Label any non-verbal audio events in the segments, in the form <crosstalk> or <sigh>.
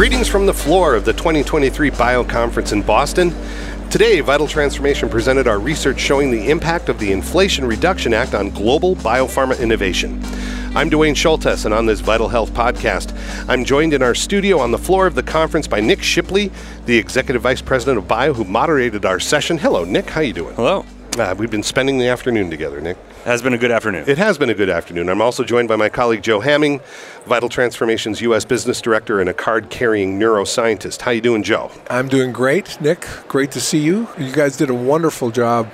Greetings from the floor of the 2023 Bio Conference in Boston. Today, Vital Transformation presented our research showing the impact of the Inflation Reduction Act on global biopharma innovation. I'm Duane Schulthess, and on this Vital Health podcast, I'm joined in our studio on the floor of the conference by Nick Shipley, the Executive Vice President of Bio, who moderated our session. Hello, Nick. How you doing? Hello. Uh, we've been spending the afternoon together, Nick. Has been a good afternoon. It has been a good afternoon. I'm also joined by my colleague Joe Hammang, Vital Transformation's U.S. Business Director and a card-carrying neuroscientist. How you doing, Joe? I'm doing great, Nick. Great to see you. You guys did a wonderful job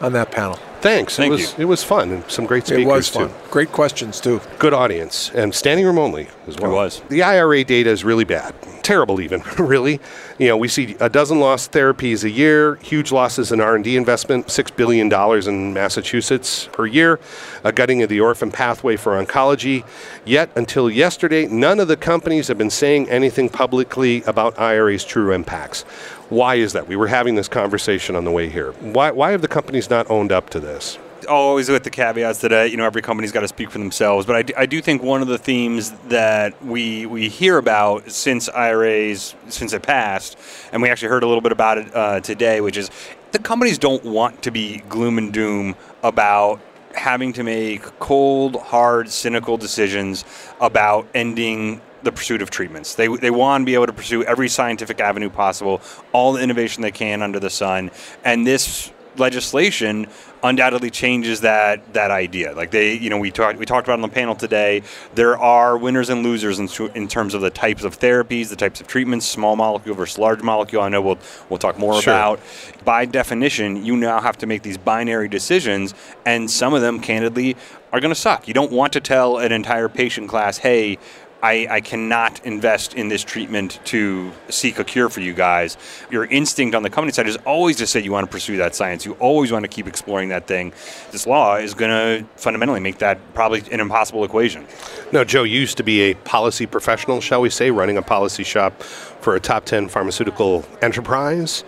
on that panel. Thanks. Thank it was you. it was fun and some great speakers it was fun. too. Great questions too. Good audience and standing room only as well. It was. The IRA data is really bad, terrible even. <laughs> really, you know, we see a dozen lost therapies a year, huge losses in R and D investment, six billion dollars in Massachusetts per year, a gutting of the orphan pathway for oncology. Yet until yesterday, none of the companies have been saying anything publicly about IRA's true impacts. Why is that? We were having this conversation on the way here. Why, why have the companies not owned up to this? Always with the caveats that uh, you know every company's got to speak for themselves, but I do, I do think one of the themes that we we hear about since IRAs since it passed, and we actually heard a little bit about it uh, today, which is the companies don't want to be gloom and doom about having to make cold, hard, cynical decisions about ending the pursuit of treatments. They, they want to be able to pursue every scientific avenue possible, all the innovation they can under the sun. And this legislation undoubtedly changes that that idea. Like they, you know, we talked we talked about on the panel today. There are winners and losers in, in terms of the types of therapies, the types of treatments, small molecule versus large molecule. I know we'll we'll talk more Sure. about. By definition, you now have to make these binary decisions, and some of them, candidly, are going to suck. You don't want to tell an entire patient class, "Hey." I, I cannot invest in this treatment to seek a cure for you guys. Your instinct on the company side is always to say you want to pursue that science. You always want to keep exploring that thing. This law is going to fundamentally make that probably an impossible equation. No, Joe you used to be a policy professional, shall we say, running a policy shop for a top 10 pharmaceutical enterprise.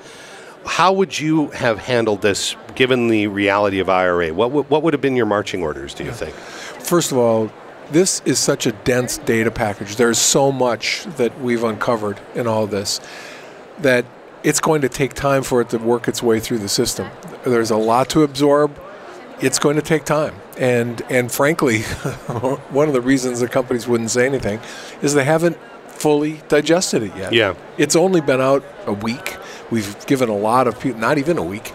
How would you have handled this given the reality of IRA? What, would- what would have been your marching orders, do you think? First of all, this is such a dense data package. There's so much that we've uncovered in all this that it's going to take time for it to work its way through the system. There's a lot to absorb. It's going to take time. And and frankly, <laughs> one of the reasons the companies wouldn't say anything is they haven't fully digested it yet. Yeah. It's only been out a week. We've given a lot of people, not even a week,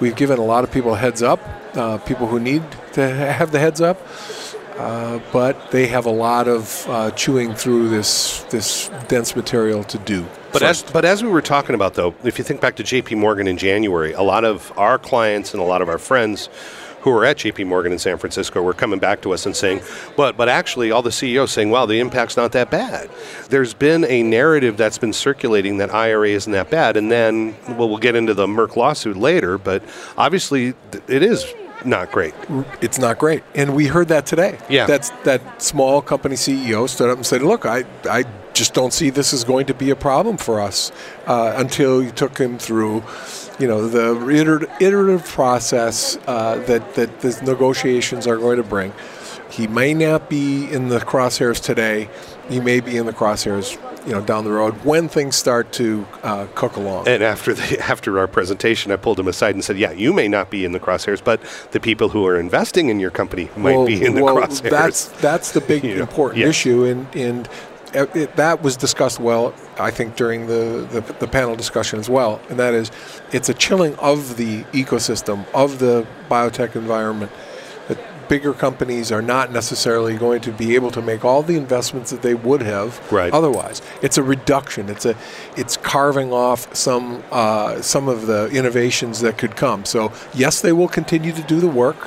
we've given a lot of people a heads up, uh, people who need to have the heads up. Uh, but they have a lot of uh, chewing through this this dense material to do. But as, but as we were talking about, though, if you think back to JP Morgan in January, a lot of our clients and a lot of our friends who were at JP Morgan in San Francisco were coming back to us and saying, but, but actually, all the CEOs saying, wow, the impact's not that bad. There's been a narrative that's been circulating that IRA isn't that bad. And then, well, we'll get into the Merck lawsuit later, but obviously, it is not great. it's not great. And we heard that today. Yeah. That's that small company CEO stood up and said, "Look, I I just don't see this is going to be a problem for us uh, until you took him through." You know the iter- iterative process uh, that that the negotiations are going to bring. He may not be in the crosshairs today. He may be in the crosshairs, you know, down the road when things start to uh, cook along. And after the <laughs> after our presentation, I pulled him aside and said, "Yeah, you may not be in the crosshairs, but the people who are investing in your company might be in the well, crosshairs." That's that's the big <laughs> You know, important yeah. issue, and and it, that was discussed well, I think, during the, the the panel discussion as well. And that is, it's a chilling of the ecosystem of the biotech environment. Bigger companies are not necessarily going to be able to make all the investments that they would have Right. otherwise. It's a reduction. It's a it's carving off some uh, some of the innovations that could come. So yes, they will continue to do the work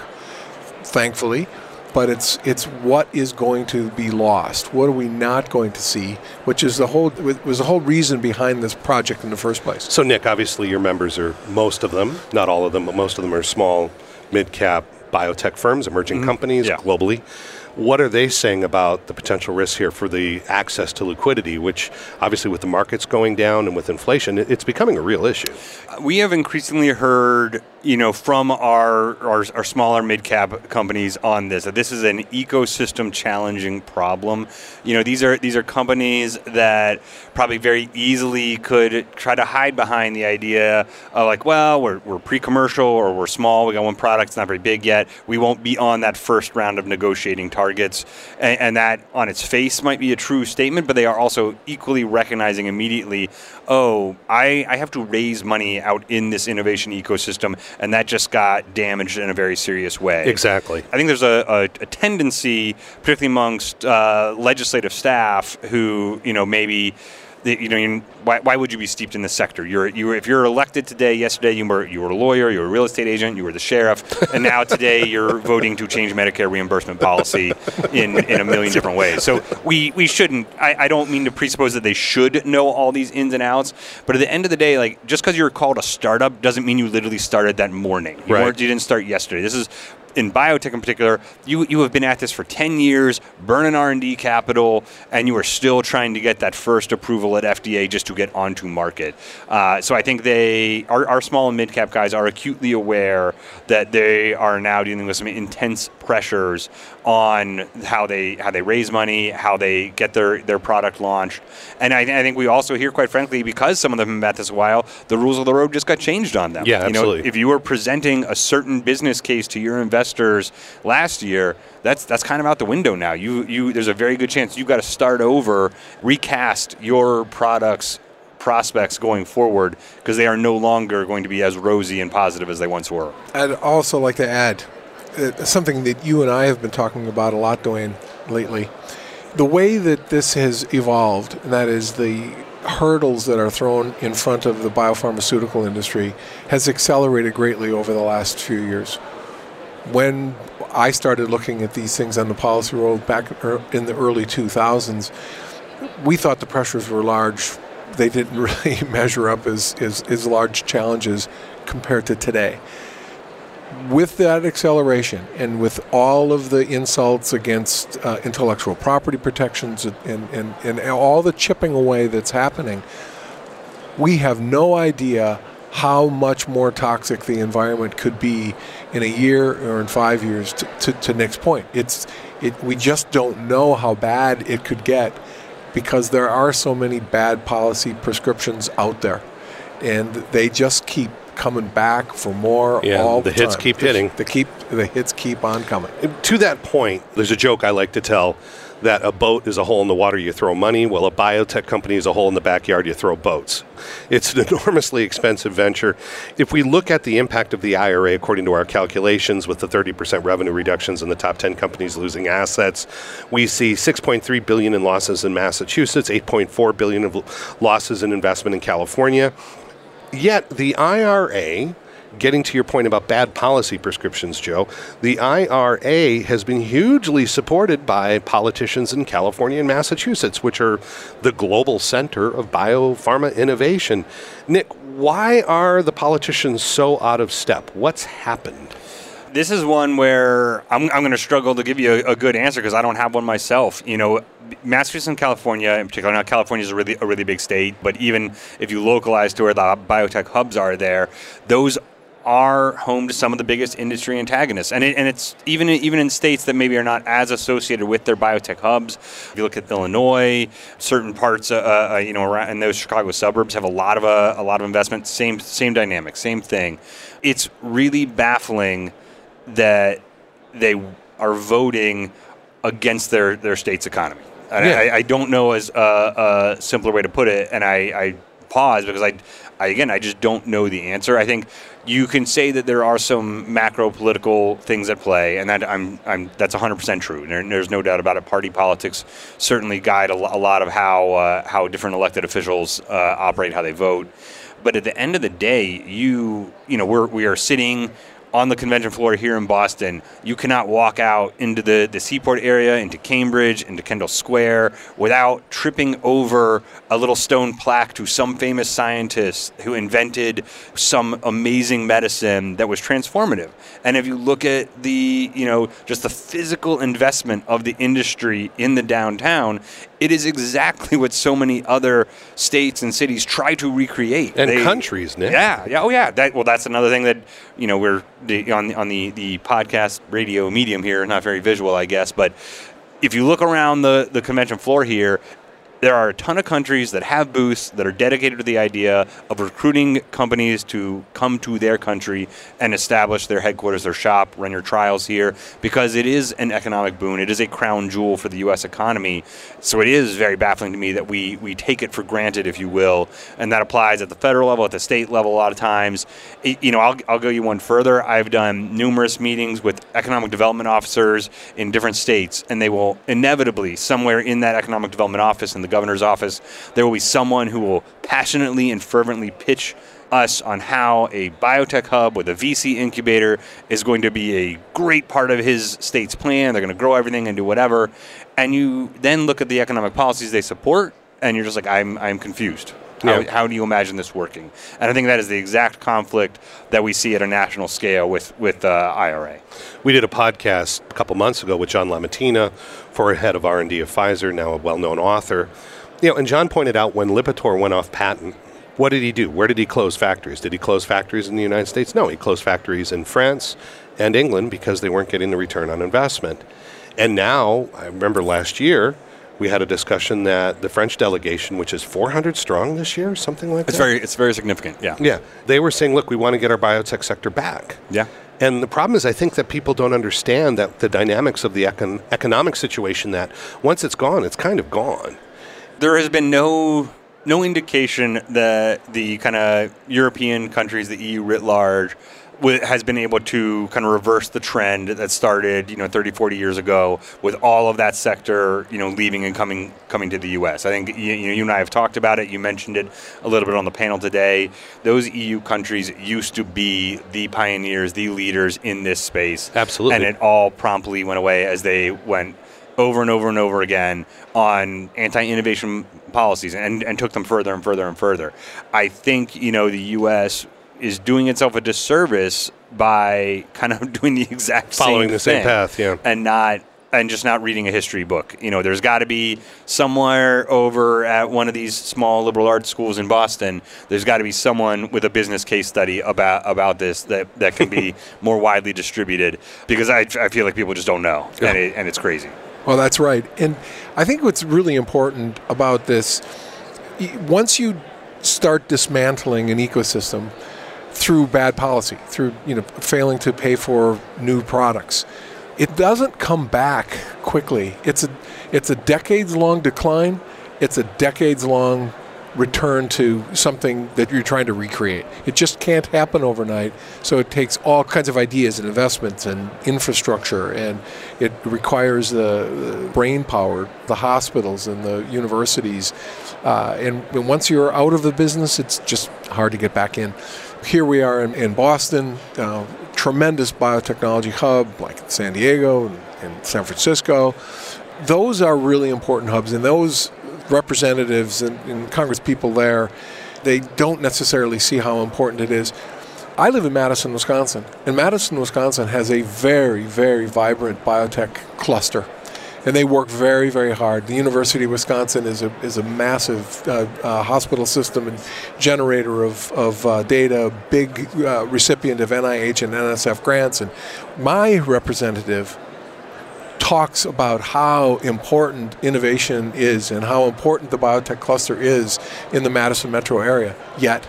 thankfully. But it's it's what is going to be lost. What are we not going to see? Which is the whole was the whole reason behind this project in the first place. So, Nick, obviously your members are most of them, not all of them, but most of them are small, mid cap biotech firms, emerging mm-hmm. companies Yeah. globally. What are they saying about the potential risks here for the access to liquidity, which obviously with the markets going down and with inflation, it's becoming a real issue? Uh, we have increasingly heard you know, from our, our, our smaller mid cap companies on this. This is an ecosystem challenging problem. You know, these are these are companies that probably very easily could try to hide behind the idea of like, well, we're, we're pre-commercial or we're small. We got one product, it's not very big yet. We won't be on that first round of negotiating targets, and, and that on its face might be a true statement, but they are also equally recognizing immediately, oh, I, I have to raise money out in this innovation ecosystem and that just got damaged in a very serious way. Exactly. I think there's a, a, a tendency, particularly amongst uh, legislative staff, who you know maybe you know, why, why would you be steeped in this sector? You're, you if you're elected today, yesterday you were you were a lawyer, you were a real estate agent, you were the sheriff, and now <laughs> today you're voting to change Medicare reimbursement policy in, in a million different ways. So we, we shouldn't. I, I don't mean to presuppose that they should know all these ins and outs, but at the end of the day, like just because you're called a startup doesn't mean you literally started that morning. You, right. you didn't start yesterday. This is in biotech in particular, you, you have been at this for 10 years, burning R&D capital, and you are still trying to get that first approval at FDA just to get onto market. Uh, so I think they, our, our small and mid-cap guys are acutely aware that they are now dealing with some intense pressures on how they how they raise money, how they get their, their product launched. And I, I think we also hear, quite frankly, because some of them have been at this a while, the rules of the road just got changed on them. Yeah, absolutely. You know, if you were presenting a certain business case to your investors last year, that's that's kind of out the window now. You you there's a very good chance you've got to start over, recast your products prospects going forward because they are no longer going to be as rosy and positive as they once were. I'd also like to add uh, something that you and I have been talking about a lot, Duane, lately. The way that this has evolved, and that is the hurdles that are thrown in front of the biopharmaceutical industry, has accelerated greatly over the last few years. When I started looking at these things on the policy road back in the early 2000s, we thought the pressures were large. They didn't <laughs> really measure up as, as, as large challenges compared to today with that acceleration and with all of the insults against uh, intellectual property protections and, and, and all the chipping away that's happening, we have no idea how much more toxic the environment could be in a year or in five years to, to, to Nick's point. It's, it, we just don't know how bad it could get because there are so many bad policy prescriptions out there. And they just keep coming back for more yeah, all the, the hits time. keep the, hitting. The keep the hits keep on coming. To that point, there's a joke I like to tell that a boat is a hole in the water you throw money, well a biotech company is a hole in the backyard you throw boats. It's an <laughs> enormously expensive venture. If we look at the impact of the IRA according to our calculations with the 30% revenue reductions and the top 10 companies losing assets, we see 6.3 billion in losses in Massachusetts, 8.4 billion of losses in investment in California. Yet the IRA, getting to your point about bad policy prescriptions, Joe, the IRA has been hugely supported by politicians in California and Massachusetts, which are the global center of biopharma innovation. Nick, why are the politicians so out of step? What's happened? this is one where I'm, I'm going to struggle to give you a, a good answer because I don't have one myself. You know, Massachusetts and California, in particular, now California is a really a really big state, but even if you localize to where the biotech hubs are there, those are home to some of the biggest industry antagonists, and it, and it's even even in states that maybe are not as associated with their biotech hubs. If you look at Illinois, certain parts, uh, uh, you know, around in those Chicago suburbs have a lot of uh, a lot of investment. Same same dynamic, same thing. It's really baffling that they are voting against their, their state's economy. And yeah. I, I, don't know as a, a, simpler way to put it, and I, I pause because I, I, again, I just don't know the answer. I think you can say that there are some macro political things at play, and that I'm, I'm that's 100% true. There, there's no doubt about it. Party politics certainly guide a, lot of how uh, how different elected officials uh, operate, how they vote. But at the end of the day, you you know we're we are sitting on the convention floor here in Boston, you cannot walk out into the, the seaport area, into Cambridge, into Kendall Square without tripping over a little stone plaque to some famous scientist who invented some amazing medicine that was transformative. And if you look at the, you know, just the physical investment of the industry in the downtown, it is exactly <laughs> what so many other states and cities try to recreate. And they, countries, Nick. Yeah, yeah, oh yeah. That, well, that's another thing that you know we're the, on on the the podcast radio medium here, not very visual, I guess, but if you look around the, the convention floor here, there are a ton of countries that have booths that are dedicated to the idea of recruiting companies to come to their country and establish their headquarters, their shop, run your trials here, because it is an economic boon. It is a crown jewel for the U.S. economy. So it is very baffling to me that we, we take it for granted, if you will, and that applies at the federal level, at the state level, a lot of times. It, you know, I'll, I'll go you one further. I've done numerous meetings with economic development officers in different states, and they will inevitably, somewhere in that economic development office in the governor's office, there will be someone who will passionately and fervently pitch us on how a biotech hub with a VC incubator is going to be a great part of his state's plan. They're going to grow everything and do whatever. And you then look at the economic policies they support, and you're just like, I'm, I'm confused. How, Yeah. how do you imagine this working? And I think that is the exact conflict that we see at a national scale with, with uh, IRA. We did a podcast a couple months ago with John LaMattina, former head of R&D of Pfizer, now a well-known author. You know, and John pointed out when Lipitor went off patent, what did he do? Where did he close factories? Did he close factories in the United States? No, he closed factories in France and England because they weren't getting the return on investment. And now, I remember last year, we had a discussion that the French delegation, which is 400 strong this year, something like It's that. very, it's very significant. Yeah. Yeah, they were saying, look, we want to get our biotech sector back. Yeah. And the problem is, I think that people don't understand that the dynamics of the econ- economic situation. That once it's gone, it's kind of gone. there has been no no indication that the kind of European countries, the EU writ large, has been able to kind of reverse the trend that started, you know, 30, 40 years ago with all of that sector, you know, leaving and coming coming to the U.S. I think you, you you and I have talked about it. You mentioned it a little bit on the panel today. Those EU countries used to be the pioneers, the leaders in this space. Absolutely. And it all promptly went away as they went over and over and over again on anti-innovation policies and, and took them further and further and further. I think you know the U.S. is doing itself a disservice by kind of <laughs> doing the exact Following same the same path, yeah. and not and just not reading a history book. You know, there's got to be somewhere over at one of these small liberal arts schools in Boston. There's got to be someone with a business case study about about this that, that can be <laughs> more widely distributed because I, I feel like people just don't know and, it, and it's crazy. Well, that's right. And I think what's really important about this, once you start dismantling an ecosystem through bad policy, through you know failing to pay for new products, it doesn't come back quickly. It's a it's a decades long decline. It's a decades long return to something that you're trying to recreate. It just can't happen overnight. So it takes all kinds of ideas and investments and infrastructure, and it requires the, brain power, the hospitals and the universities. Uh, and once you're out of the business, it's just hard to get back in. Here we are in, in Boston, uh, tremendous biotechnology hub like San Diego and, and San Francisco. Those are really important hubs, and those representatives and, and Congress people there, they don't necessarily see how important it is. I live in Madison, Wisconsin, and Madison, Wisconsin has a very, very vibrant biotech cluster. And they work very, very hard. The University of Wisconsin is a, is a massive uh, uh, hospital system and generator of, of uh, data, big uh, recipient of NIH and NSF grants. And my representative talks about how important innovation is and how important the biotech cluster is in the Madison metro area, yet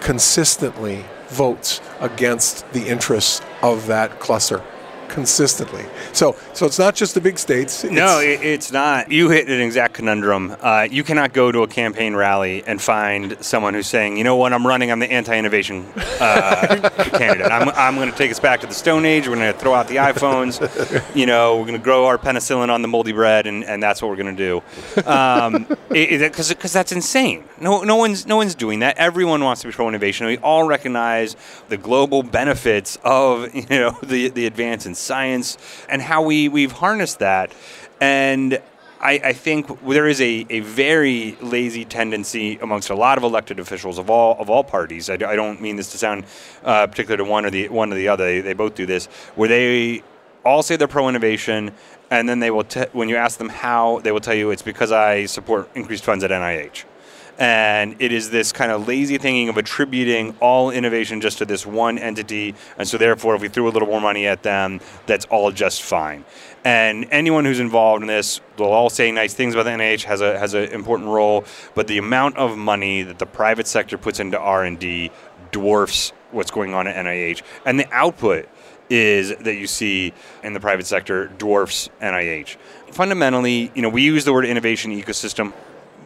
consistently votes against the interests of that cluster. Consistently. So, so it's not just the big states. It's, no, it, it's not. You hit an exact conundrum. Uh, you cannot go to a campaign rally and find someone who's saying, you know what, I'm running, I'm the anti-innovation uh, <laughs> candidate. I'm, I'm going to take us back to the Stone Age. We're going to throw out the iPhones. <laughs> You know, we're going to grow our penicillin on the moldy bread, and, and that's what we're going to do. Because um, <laughs> because that's insane. No, no one's no one's doing that. Everyone wants to be pro innovation. We all recognize the global benefits of you know the the advance in science and how we, we've harnessed that. And I, I, think there is a, a very lazy tendency amongst a lot of elected officials of all of all parties. I, I don't mean this to sound uh, particular to one or the one or the other. They, they both do this, where they all say they're pro innovation, and then they will te- when you ask them how, they will tell you it's because I support increased funds at NIH. And it is this kind of lazy thinking of attributing all innovation just to this one entity. And so, therefore, if we threw a little more money at them, that's all just fine. And anyone who's involved in this, they'll all say nice things about the NIH has a has an important role, but the amount of money that the private sector puts into R and D dwarfs what's going on at NIH, and the output is that you see in the private sector dwarfs NIH. Fundamentally, you know, we use the word innovation ecosystem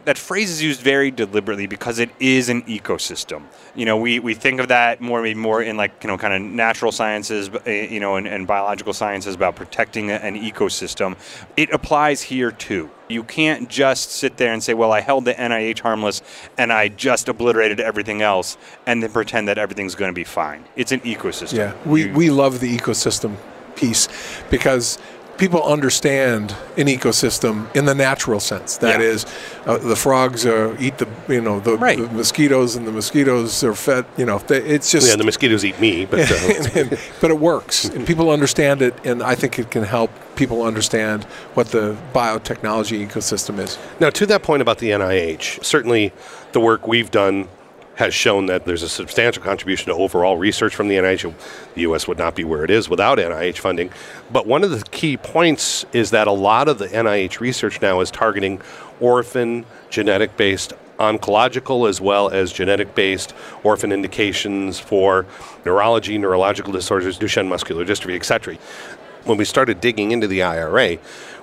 that phrase is used very deliberately because it is an ecosystem. You know, we, we think of that more maybe more in like you know kind of natural sciences, eh, you know, and, and biological sciences about protecting an ecosystem. It applies here too. You can't just sit there and say, "Well, I held the NIH harmless and I just obliterated everything else," and then pretend that everything's going to be fine. It's an ecosystem. Yeah, we we love the ecosystem piece because people understand an ecosystem in the natural sense. That yeah. is, uh, the frogs uh, eat the you know the, right. the, mosquitoes, and the mosquitoes are fed. You know, they, it's just yeah. The mosquitoes eat me, but uh, <laughs> and, and, but it works, and <laughs> people understand it, and I think it can help people understand what the biotechnology ecosystem is. Now, to that point about the NIH, certainly the work we've done has shown that there's a substantial contribution to overall research from the NIH. The U.S. would not be where it is without NIH funding. But one of the key points is that a lot of the NIH research now is targeting orphan genetic based oncological as well as genetic based orphan indications for neurology, neurological disorders, Duchenne muscular dystrophy, etc. When we started digging into the IRA,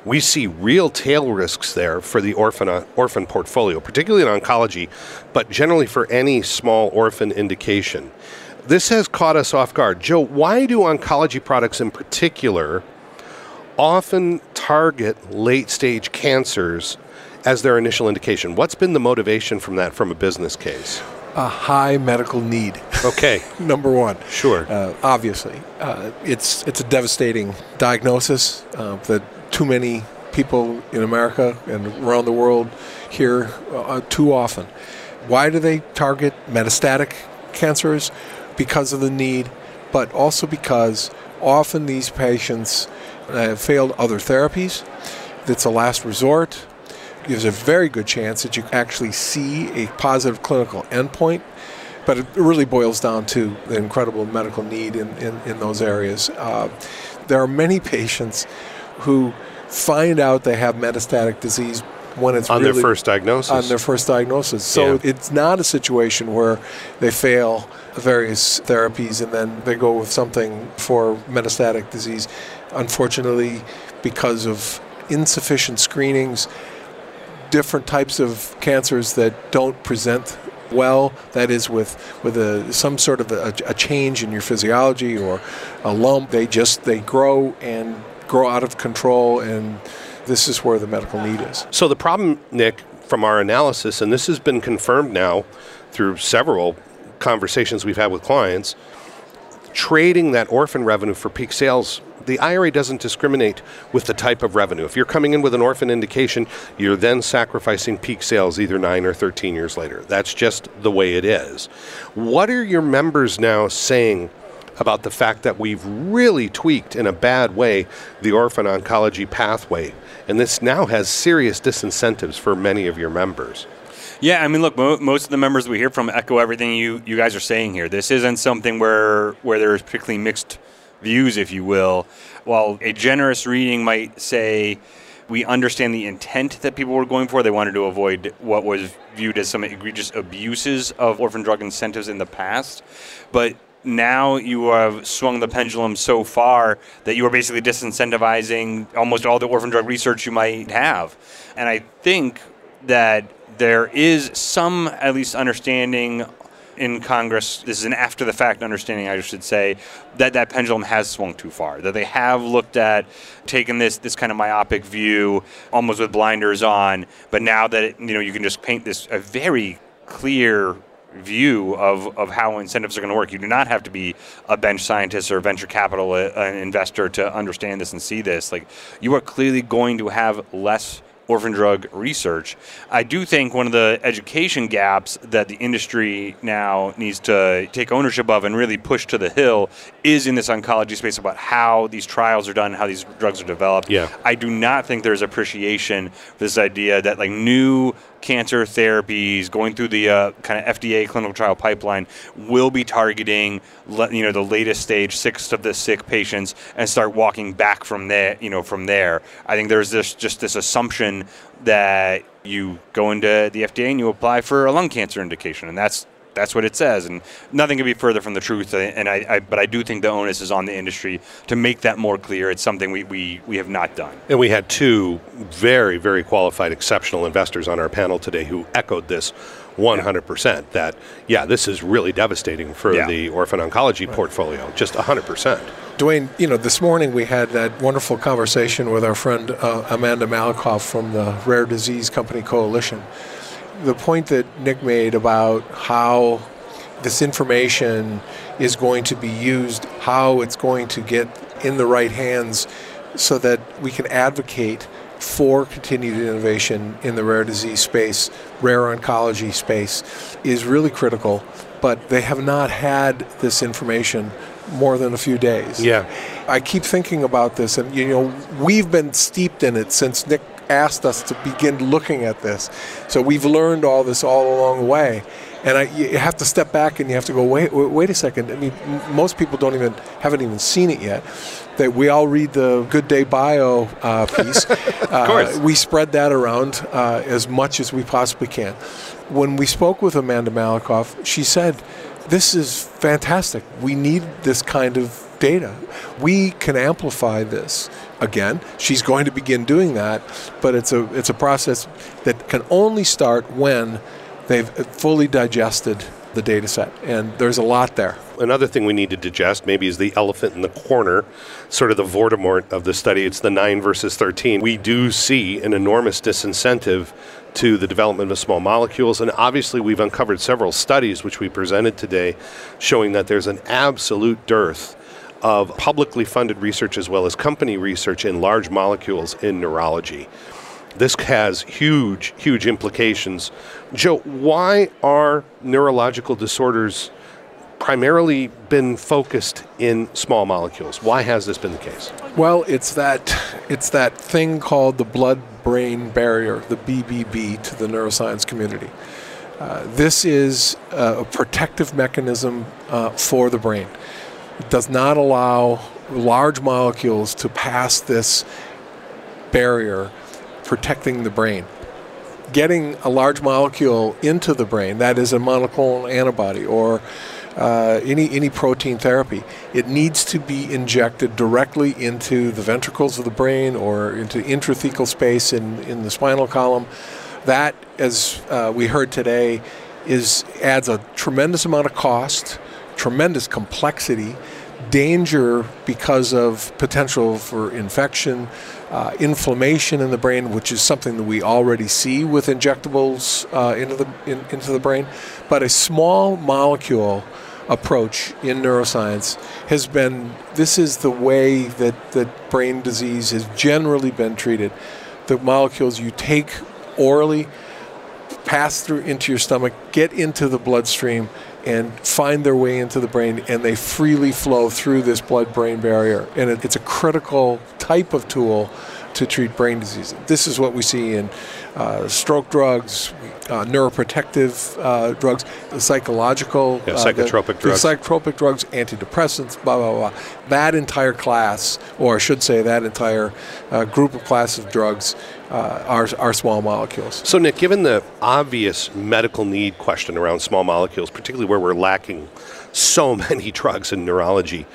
we see real tail risks there for the orphan uh, orphan portfolio, particularly in oncology, but generally for any small orphan indication. This has caught us off guard. Joe, why do oncology products in particular often target late stage cancers as their initial indication? What's been the motivation from that from a business case? A high medical need. Okay. <laughs> Number one. Sure. Uh, obviously, uh, it's it's a devastating diagnosis uh, that too many people in America and around the world hear uh, too often. Why do they target metastatic cancers? Because of the need, but also because often these patients have failed other therapies. It's a last resort. There's a very good chance that you actually see a positive clinical endpoint, but it really boils down to the incredible medical need in, in, in those areas. Uh, there are many patients who find out they have metastatic disease when it's on really their first diagnosis. On their first diagnosis. So yeah. it's not a situation where they fail various therapies and then they go with something for metastatic disease. Unfortunately, because of insufficient screenings, different types of cancers that don't present well, that is with with a, some sort of a, a change in your physiology or a lump, they just they grow and grow out of control, and this is where the medical need is. So the problem, Nick, from our analysis, and this has been confirmed now through several conversations we've had with clients, trading that orphan revenue for peak sales the IRA doesn't discriminate with the type of revenue. If you're coming in with an orphan indication, you're then sacrificing peak sales either 9 or 13 years later. That's just the way it is. What are your members now saying about the fact that we've really tweaked in a bad way the orphan oncology pathway. And this now has serious disincentives for many of your members. Yeah, I mean, look, mo- most of the members we hear from echo everything you, you guys are saying here. This isn't something where where there's particularly mixed views, if you will. While a generous reading might say, we understand the intent that people were going for. They wanted to avoid what was viewed as some egregious abuses of orphan drug incentives in the past. But now you have swung the pendulum so far that you are basically disincentivizing almost all the orphan drug research you might have. And I think that there is some, at least, understanding in Congress, this is an after the fact understanding, I should say, that that pendulum has swung too far. That they have looked at, taken this this kind of myopic view, almost with blinders on. But now that it, you know, you can just paint this a very clear view of, of how incentives are going to work. You do not have to be a bench scientist or venture capital uh, investor to understand this and see this. Like you are clearly going to have less orphan drug research. I do think one of the education gaps that the industry now needs to take ownership of and really push to the hill is in this oncology space about how these trials are done, how these drugs are developed. Yeah. I do not think there's appreciation for this idea that like new cancer therapies going through the uh, kind of FDA clinical trial pipeline will be targeting you know the latest stage six of the sick patients and start walking back from there you know from there. I think there's this just this assumption that you go into the FDA and you apply for a lung cancer indication and that's that's what it says, and nothing could be further from the truth. And I, I, but I do think the onus is on the industry to make that more clear. It's something we, we, we have not done. And we had two very, very qualified, exceptional investors on our panel today who echoed this 100% that, yeah, this is really devastating for yeah. the orphan oncology right. portfolio, just 100%. Duane, you know, this morning we had that wonderful conversation with our friend uh, Amanda Malakoff from the Rare Disease Company Coalition the point that Nick made about how this information is going to be used, how it's going to get in the right hands so that we can advocate for continued innovation in the rare disease space, rare oncology space, is really critical. But they have not had this information more than a few days. Yeah. I keep thinking about this, and you know, we've been steeped in it since Nick asked us to begin looking at this. So we've learned all this all along the way. And I, you have to step back and you have to go, wait, wait, wait a second. I mean, m- most people don't even haven't even seen it yet. That we all read the Good Day Bio uh, <laughs> piece. uh, we spread that around uh, as much as we possibly can. When we spoke with Amanda Malakoff, she said, "This is fantastic. We need this kind of data. We can amplify this. Again, she's going to begin doing that, but it's a it's a process that can only start when they've fully digested the data set, and there's a lot there. Another thing we need to digest maybe is the elephant in the corner, sort of the Voldemort of the study. It's the 9 versus 13. We do see an enormous disincentive to the development of small molecules. And obviously, we've uncovered several studies which we presented today showing that there's an absolute dearth of publicly funded research as well as company research in large molecules in neurology. This has huge, huge implications. Joe, why are neurological disorders primarily been focused in small molecules? Why has this been the case? Well, it's that it's that thing called the blood-brain barrier, the BBB, to the neuroscience community. Uh, this is a protective mechanism uh, for the brain. Does not allow large molecules to pass this barrier protecting the brain. Getting a large molecule into the brain, that is a monoclonal antibody or uh, any any protein therapy, it needs to be injected directly into the ventricles of the brain or into intrathecal space in, in the spinal column. That, as uh, we heard today, is adds a tremendous amount of cost tremendous complexity, danger because of potential for infection, uh, inflammation in the brain, which is something that we already see with injectables uh, into the in, into the brain. But a small molecule approach in neuroscience has been this is the way that, that brain disease has generally been treated. The molecules you take orally pass through into your stomach, get into the bloodstream, and find their way into the brain, and they freely flow through this blood brain barrier. And it, it's a critical type of tool to treat brain disease. This is what we see in uh, stroke drugs, uh, neuroprotective uh, drugs, the psychological, yeah, psychotropic the, drugs, the psychotropic drugs, antidepressants, blah blah blah. That entire class, or I should say, that entire uh, group of class of drugs, uh, our, our small molecules. So, Nick, given the obvious medical need question around small molecules, particularly where we're lacking so <laughs> many drugs in neurology,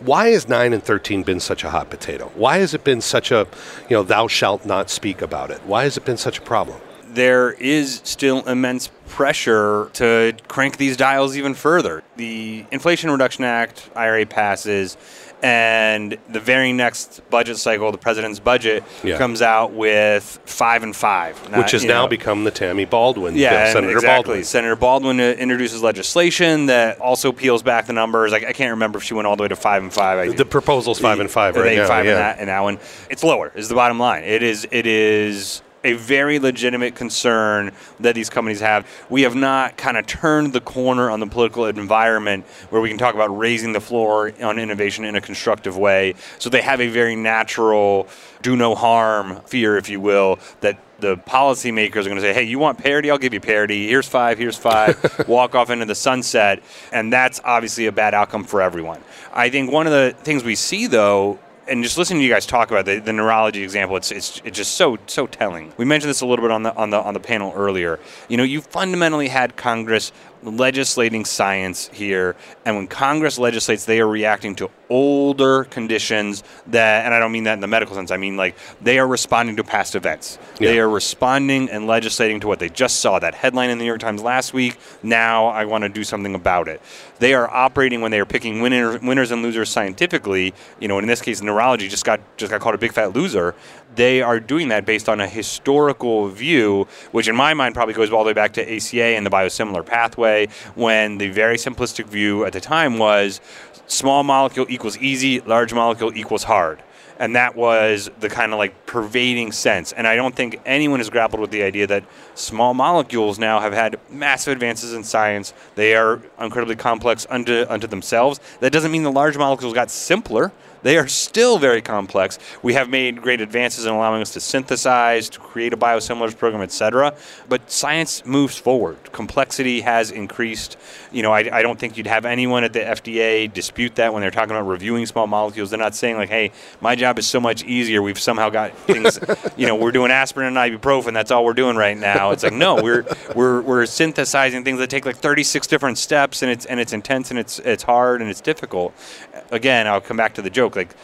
why has 9 and 13 been such a hot potato? Why has it been such a, you know, thou shalt not speak about it? Why has it been such a problem? There is still immense pressure to crank these dials even further. The Inflation Reduction Act, IRA passes, and the very next budget cycle, the president's budget, Yeah. comes out with five and five, Which has now know, become the Tammy Baldwin yeah, bill, Senator exactly. Baldwin. Senator Baldwin uh, introduces legislation that also peels back the numbers. Like I can't remember if she went all the way to five and five. I, The proposal's five and five right now, Five yeah. and that, and that one. It's lower. Is the bottom line. It is. It is a very legitimate concern that these companies have. We have not kind of turned the corner on the political environment where we can talk about raising the floor on innovation in a constructive way. So they have a very natural do no harm fear, if you will, that the policymakers are going to say, hey, you want parity? I'll give you parity. Here's five, here's five. <laughs> Walk off into the sunset. And that's obviously a bad outcome for everyone. I think one of the things we see, though, and just listening to you guys talk about the, the neurology example, it's, it's it's just so so telling. We mentioned this a little bit on the on the on the panel earlier. You know, you fundamentally had Congress legislating science here, and when Congress legislates, they are reacting to older conditions that, and I don't mean that in the medical sense. I mean like they are responding to past events. They are responding and legislating to what they just saw. That headline in the New York Times last week. Now I want to do something about it. They are operating when they are picking winner, winners and losers scientifically. You know, in this case, neurology just got just got called a big fat loser. They are doing that based on a historical view, which in my mind probably goes all the way back to ACA and the biosimilar pathway, when the very simplistic view at the time was small molecule equals easy, large molecule equals hard and that was the kind of like pervading sense. And I don't think anyone has grappled with the idea that small molecules now have had massive advances in science. They are incredibly complex unto unto themselves. That doesn't mean the large molecules got simpler. They are still very complex. We have made great advances in allowing us to synthesize, to create a biosimilars program, et cetera. But science moves forward. Complexity has increased. You know, I, I don't think you'd have anyone at the FDA dispute that when they're talking about reviewing small molecules. They're not saying like, "Hey, my job is so much easier. We've somehow got things. <laughs> you know, we're doing aspirin and ibuprofen. That's all we're doing right now." It's like, no, we're we're we're synthesizing things that take like 36 different steps, and it's and it's intense and it's it's hard and it's difficult. Again, I'll come back to the joke like.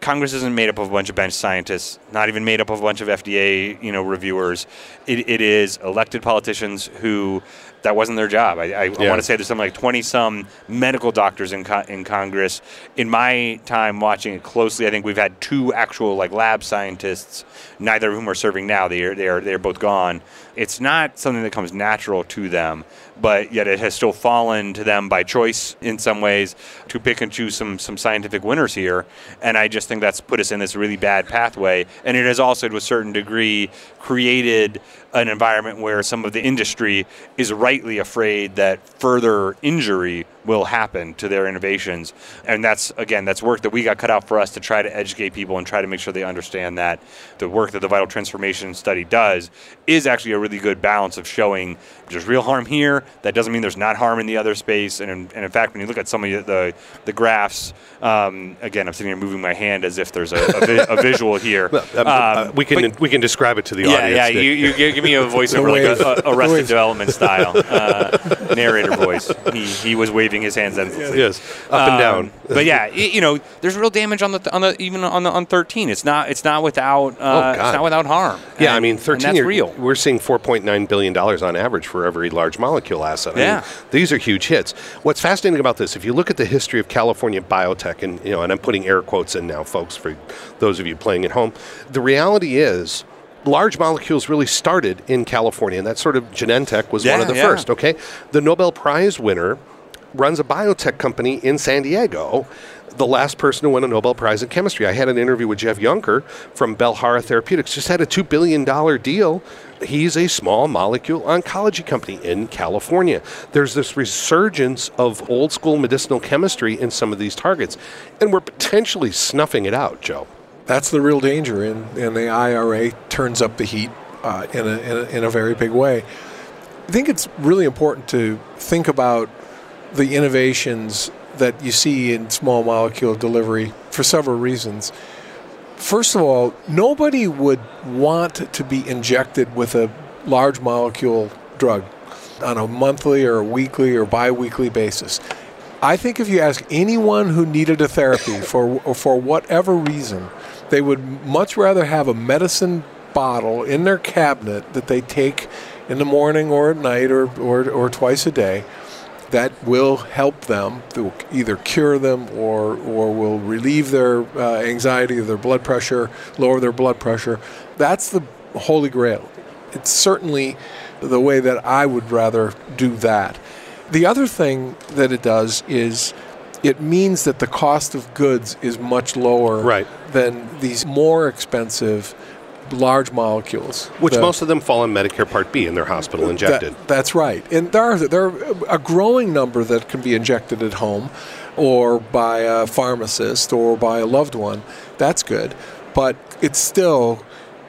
Congress isn't made up of a bunch of bench scientists, not even made up of a bunch of FDA, you know, reviewers. It, it is elected politicians who that wasn't their job. I, I, I want to say there's something like 20 some medical doctors in co- in Congress. In my time watching it closely, I think we've had two actual like lab scientists, neither of whom are serving now. They are they are they're both gone. It's not something that comes natural to them, but yet it has still fallen to them by choice in some ways to pick and choose some some scientific winners here. And I just think that's put us in this really bad pathway. And it has also, to a certain degree, created an environment where some of the industry is rightly afraid that further injury will happen to their innovations. And that's, again, that's work that we got cut out for us to try to educate people and try to make sure they understand that the work that the Vital Transformation Study does is actually a really good balance of showing there's real harm here. That doesn't mean there's not harm in the other space. And in, and in fact, when you look at some of the, the graphs, um, again, I'm sitting here moving my hand as if there's a, a, vi- a visual here. <laughs> Um, uh, we can but- we can describe it to the yeah, audience. yeah. Nick. You, you give me a voiceover like a, a Arrested. Development <laughs> style uh, narrator voice. He, he was waving his hands endlessly. yes, up and Um, down. but yeah, you know, there's real damage on the on the even on the on 13. It's not it's not without uh, Oh, it's not without harm. Yeah, I And- mean, and 13 that's real. We're seeing 4.9 billion dollars on average for every large molecule asset. I mean, Yeah. these are huge hits. What's fascinating about this, if you look at the history of California biotech, and you know, and I'm putting air quotes in now, folks, for those of you playing at home, the reality is. Large molecules really started in California, and that sort of Genentech was one of the yeah. first. Okay, the Nobel Prize winner runs a biotech company in San Diego. The last person to win a Nobel Prize in chemistry. I had an interview with Jeff Jonker from Belharra Therapeutics. Just had a two billion dollar deal. He's a small molecule oncology company in California. There's this resurgence of old school medicinal chemistry in some of these targets, and we're potentially snuffing it out, Joe. That's the real danger, and, and the IRA turns up the heat uh, in, a, in, a, in a very big way. I think it's really important to think about the innovations that you see in small molecule delivery for several reasons. first of all, nobody would want to be injected with a large molecule drug on a monthly or a weekly or biweekly basis. I think if you ask anyone who needed a therapy for for whatever reason, they would much rather have a medicine bottle in their cabinet that they take in the morning or at night or, or, or twice a day that will help them to either cure them or, or will relieve their uh, anxiety or their blood pressure, lower their blood pressure. That's the holy grail. It's certainly the way that I would rather do that. The other thing that it does is it means that the cost of goods is much lower right. Than these more expensive large molecules. Which the, most of them fall in Medicare Part B and they're hospital injected. That, that's right. And there are, there are a growing number that can be injected at home or by a pharmacist or by a loved one. That's good. But it's still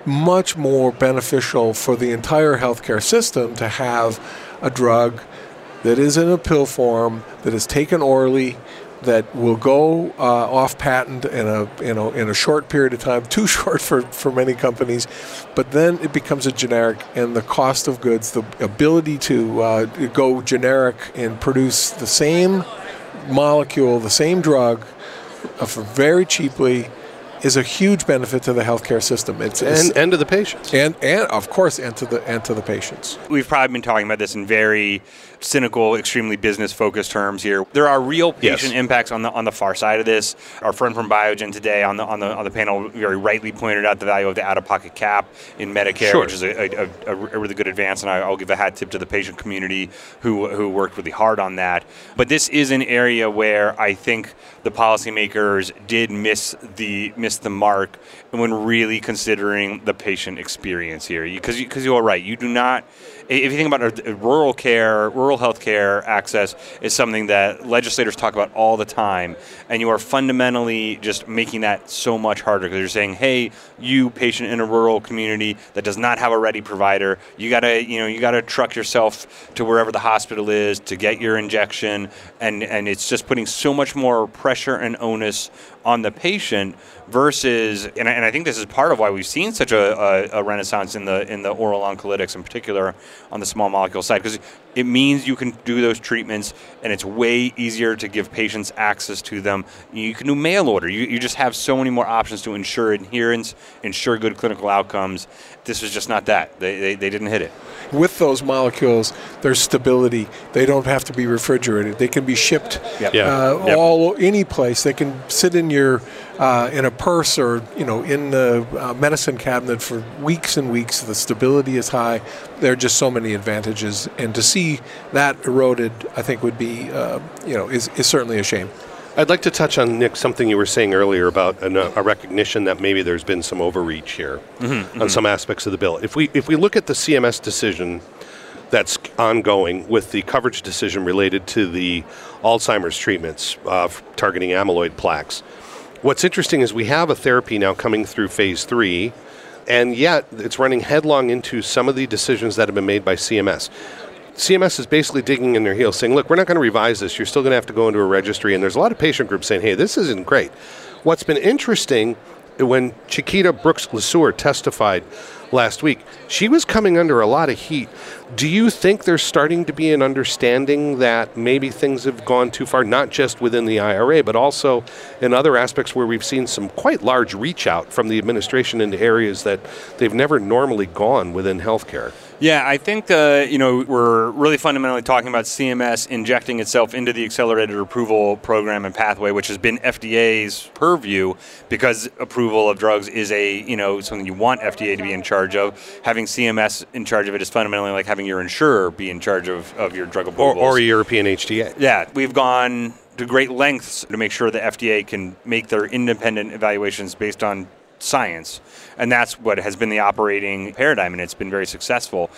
much more beneficial for the entire healthcare system to have a drug that is in a pill form, that is taken orally, that will go uh, off patent in a, in a in a short period of time, <laughs> too short for, for many companies, but then it becomes a generic, and the cost of goods, the ability to uh, go generic and produce the same molecule, the same drug, uh, for very cheaply is a huge benefit to the healthcare system. It's, and, and to the patients. And, and of course, and to the and to the patients. We've probably been talking about this in very cynical, extremely business focused terms here. There are real patient yes. impacts on the on the far side of this. Our friend from Biogen today on the on the on the panel very rightly pointed out the value of the out of pocket cap in Medicare, sure. which is a, a, a, a, really good advance, and I, will give a hat tip to the patient community who who worked really hard on that. But this is an area where I think the policymakers did miss the miss the mark when really considering the patient experience here. Because because you are right, you do not if you think about rural care, rural health care access is something that legislators talk about all the time, and you are fundamentally just making that so much harder because you're saying, hey, you patient in a rural community that does not have a ready provider, you gotta, you know, you gotta truck yourself to wherever the hospital is to get your injection, and and it's just putting so much more pressure and onus on the patient versus, and I, and I, think this is part of why we've seen such a, a, a, renaissance in the in the oral oncolytics, in particular on the small molecule side, because it means you can do those treatments, and it's way easier to give patients access to them. You can do mail order. You, you just have so many more options to ensure adherence, ensure good clinical outcomes. This was just not that. They, they, they didn't hit it. With those molecules, there's stability. They don't have to be refrigerated. They can be shipped yep. Uh, yep. all any place. They can sit in your uh, in a purse or you know in the uh, medicine cabinet for weeks and weeks. The stability is high. There are just so many advantages, and to see that eroded, I think would be uh, you know is, is certainly a shame. I'd like to touch on Nick something you were saying earlier about an, a recognition that maybe there's been some overreach here mm-hmm, on mm-hmm. some aspects of the bill. If we if we look at the CMS decision that's ongoing with the coverage decision related to the Alzheimer's treatments uh, targeting amyloid plaques. What's interesting is we have a therapy now coming through phase three, and yet it's running headlong into some of the decisions that have been made by CMS. CMS is basically digging in their heels, saying, look, we're not going to revise this. You're still going to have to go into a registry. And there's a lot of patient groups saying, hey, this isn't great. What's been interesting when Chiquita Brooks LaSure testified last week, she was coming under a lot of heat. Do you think there's starting to be an understanding that maybe things have gone too far, not just within the IRA, but also in other aspects where we've seen some quite large reach out from the administration into areas that they've never normally gone within healthcare? Yeah, I think uh, you know we're really fundamentally talking about CMS injecting itself into the accelerated approval program and pathway, which has been FDA's purview because approval of drugs is a you know something you want FDA to be in charge of. Having CMS in charge of it is fundamentally like having your insurer be in charge of, of your drug approvals or, or a European HTA. Yeah, we've gone to great lengths to make sure the FDA can make their independent evaluations based on science. And that's what has been the operating paradigm, and it's been very successful.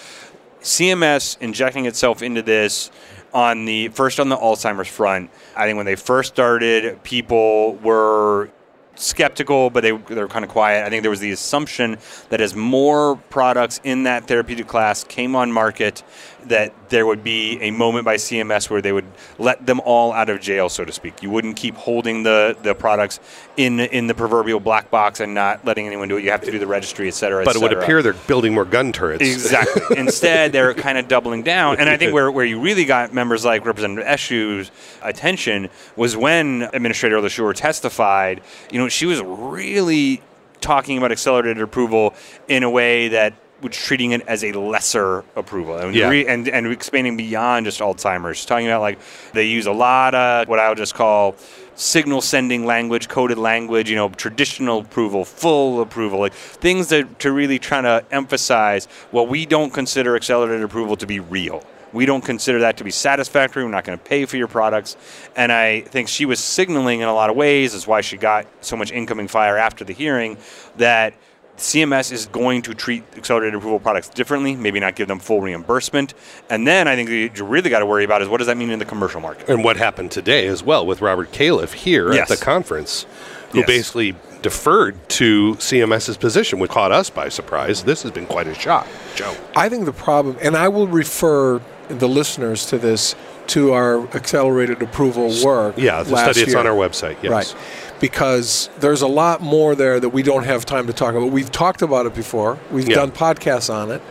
CMS injecting itself into this on the first on the Alzheimer's front. I think when they first started, people were skeptical, but they they were kind of quiet. I think there was the assumption that as more products in that therapeutic class came on market, that there would be a moment by CMS where they would let them all out of jail, so to speak. You wouldn't keep holding the, the products in in the proverbial black box and not letting anyone do it. You have to do the registry, et cetera. et But it would appear they're building more gun turrets. Exactly. <laughs> Instead, they're kind of doubling down. And I think <laughs> where, where you really got members like Representative Eshoo's attention was when Administrator LaSure testified. You know, she was really talking about accelerated approval in a way that was treating it as a lesser approval and, Yeah. re- and, and expanding beyond just Alzheimer's. Talking about like they use a lot of what I would just call signal sending language, coded language, you know, traditional approval, full approval, like things that to really trying to emphasize well, we don't consider accelerated approval to be real. We don't consider that to be satisfactory. We're not going to pay for your products. And I think she was signaling in a lot of ways, is why she got so much incoming fire after the hearing, that CMS is going to treat accelerated approval products differently, maybe not give them full reimbursement. And then I think you really got to worry about is what does that mean in the commercial market? And what happened today as well with Robert Califf here Yes. at the conference, who Yes. basically deferred to CMS's position, which caught us by surprise. This has been quite a shock, Joe. I think the problem, and I will refer the listeners to this to our accelerated approval work. Yeah, the last study it's on our website. Yes. Right. Because there's a lot more there that we don't have time to talk about. We've talked about it before. We've Yeah. done podcasts on it.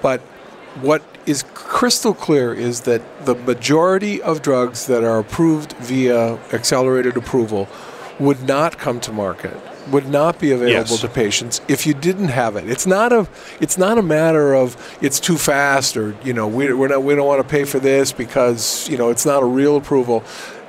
But what is crystal clear is that the majority of drugs that are approved via accelerated approval would not come to market, would not be available Yes. to patients if you didn't have it. It's not a it's not a matter of it's too fast or you know we we're not we don't want to pay for this because you know it's not a real approval.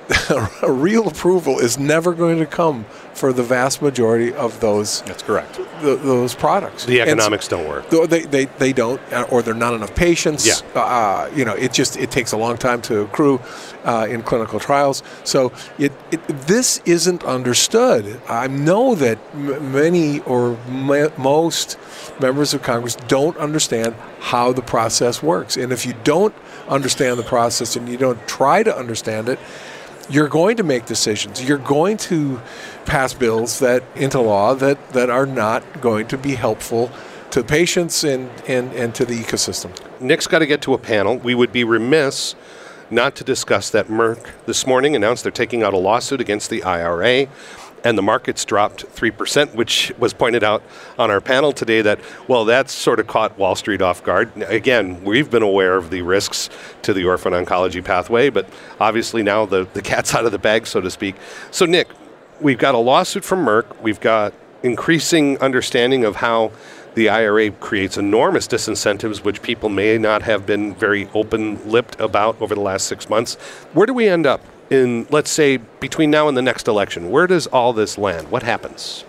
<laughs> a real approval is never going to come for the vast majority of those That's correct. th- those products. The economics don't work. They, they, they don't, uh, or there are not enough patients. Yeah. Uh, you know, it just it takes a long time to accrue uh, in clinical trials. So it, it this isn't understood. I know that m- many or m- most members of Congress don't understand how the process works, and if you don't understand the process and you don't try to understand it, you're going to make decisions. You're going to pass bills that into law that, that are not going to be helpful to patients and, and, and to the ecosystem. Nick's got to get to a panel. We would be remiss not to discuss that Merck this morning announced they're taking out a lawsuit against the IRA, and the markets dropped 3%, which was pointed out on our panel today that, well, that's sort of caught Wall Street off guard. Again, we've been aware of the risks to the orphan oncology pathway, but obviously now the, the cat's <laughs> out of the bag, so to speak. So, Nick, we've got a lawsuit from Merck. We've got increasing understanding of how the IRA creates enormous disincentives, which people may not have been very open lipped about over the last six months. Where do we end up in, let's say, between now and the next election? Where does all this land? What happens?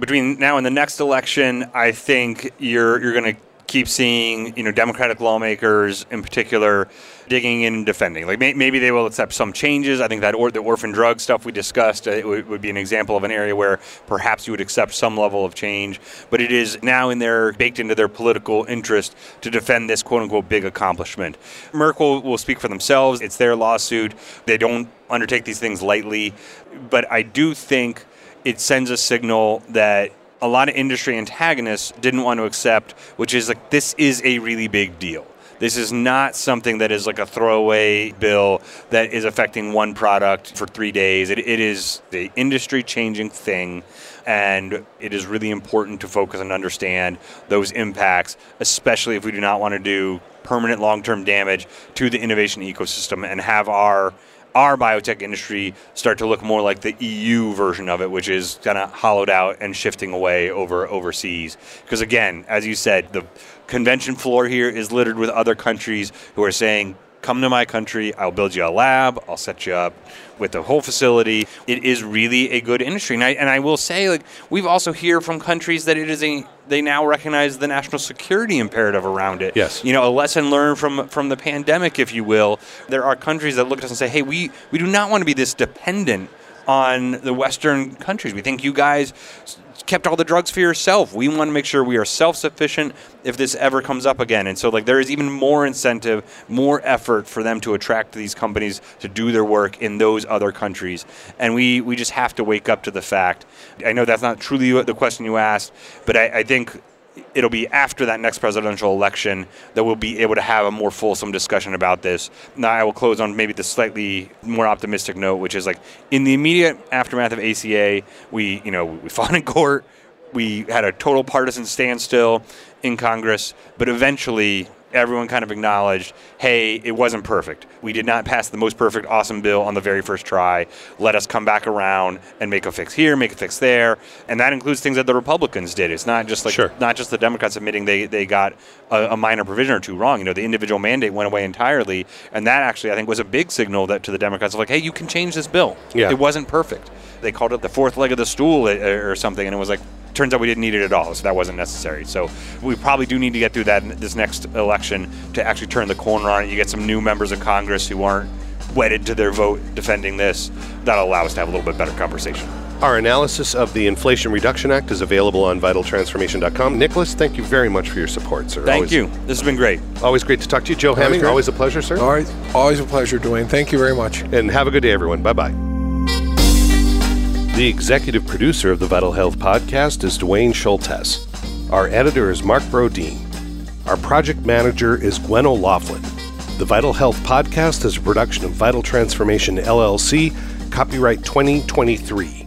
between now and the next election, I think you're you're going to keep seeing you know Democratic lawmakers in particular digging in and defending. Like may, maybe they will accept some changes. I think that or, the orphan drug stuff we discussed uh, would, would be an example of an area where perhaps you would accept some level of change. But it is now in their baked into their political interest to defend this quote unquote big accomplishment. Merck will, will speak for themselves. It's their lawsuit. They don't undertake these things lightly. But I do think it sends a signal that a lot of industry antagonists didn't want to accept, which is like this is a really big deal. This is not something that is like a throwaway bill that is affecting one product for three days. It, it is the industry changing thing, and it is really important to focus and understand those impacts, especially if we do not want to do permanent long term damage to the innovation ecosystem and have our our biotech industry start to look more like the EU version of it, which is kind of hollowed out and shifting away over overseas. Because again, as you said, the convention floor here is littered with other countries who are saying, "Come to my country. I'll build you a lab. I'll set you up with the whole facility." It is really a good industry, and I and I will say, like we've also hear from countries that it is a they now recognize the national security imperative around it. Yes. You know, a lesson learned from from the pandemic, if you will. There are countries that look at us and say, "Hey, we we do not want to be this dependent on the Western countries. We think you guys kept all the drugs for yourself. We want to make sure we are self-sufficient if this ever comes up again. And so like there is even more incentive, more effort for them to attract these companies to do their work in those other countries. And we we just have to wake up to the fact. I know that's not truly the question you asked, but I, I think it'll be after that next presidential election that we'll be able to have a more fulsome discussion about this. Now, I will close on maybe the slightly more optimistic note, which is like in the immediate aftermath of ACA, we you know we <laughs> fought in court, we had a total partisan standstill in Congress, but eventually everyone kind of acknowledged, hey, it wasn't perfect. We did not pass the most perfect, awesome bill on the very first try. Let us come back around and make a fix here, make a fix there, and that includes things that the Republicans did. It's not just like Sure. not just the Democrats admitting they they got a, a minor provision or two wrong. You know, the individual mandate went away entirely, and that actually I think was a big signal that to the Democrats of like, hey, you can change this bill. Yeah. It wasn't perfect. They called it the fourth leg of the stool uh, or something, and it was like turns out we didn't need it at all, so that wasn't necessary. So we probably do need to get through that in this next election to actually turn the corner on it. You get some new members of Congress who aren't wedded to their vote defending this. That'll allow us to have a little bit better conversation. Our analysis of the Inflation Reduction Act is available on vitaltransformation.com. Nicholas, thank you very much for your support, sir. Thank always, you. This has been great. Always great to talk to you. Joe Always Hammang, great. always a pleasure, sir. All right. Always a pleasure, Duane. Thank you very much. And have a good day, everyone. Bye bye. The executive producer of the Vital Health Podcast is Duane Schulthess. Our editor is Mark Brodeen. Our project manager is Gwen O'Laughlin. The Vital Health Podcast is a production of Vital Transformation LLC, copyright 2023.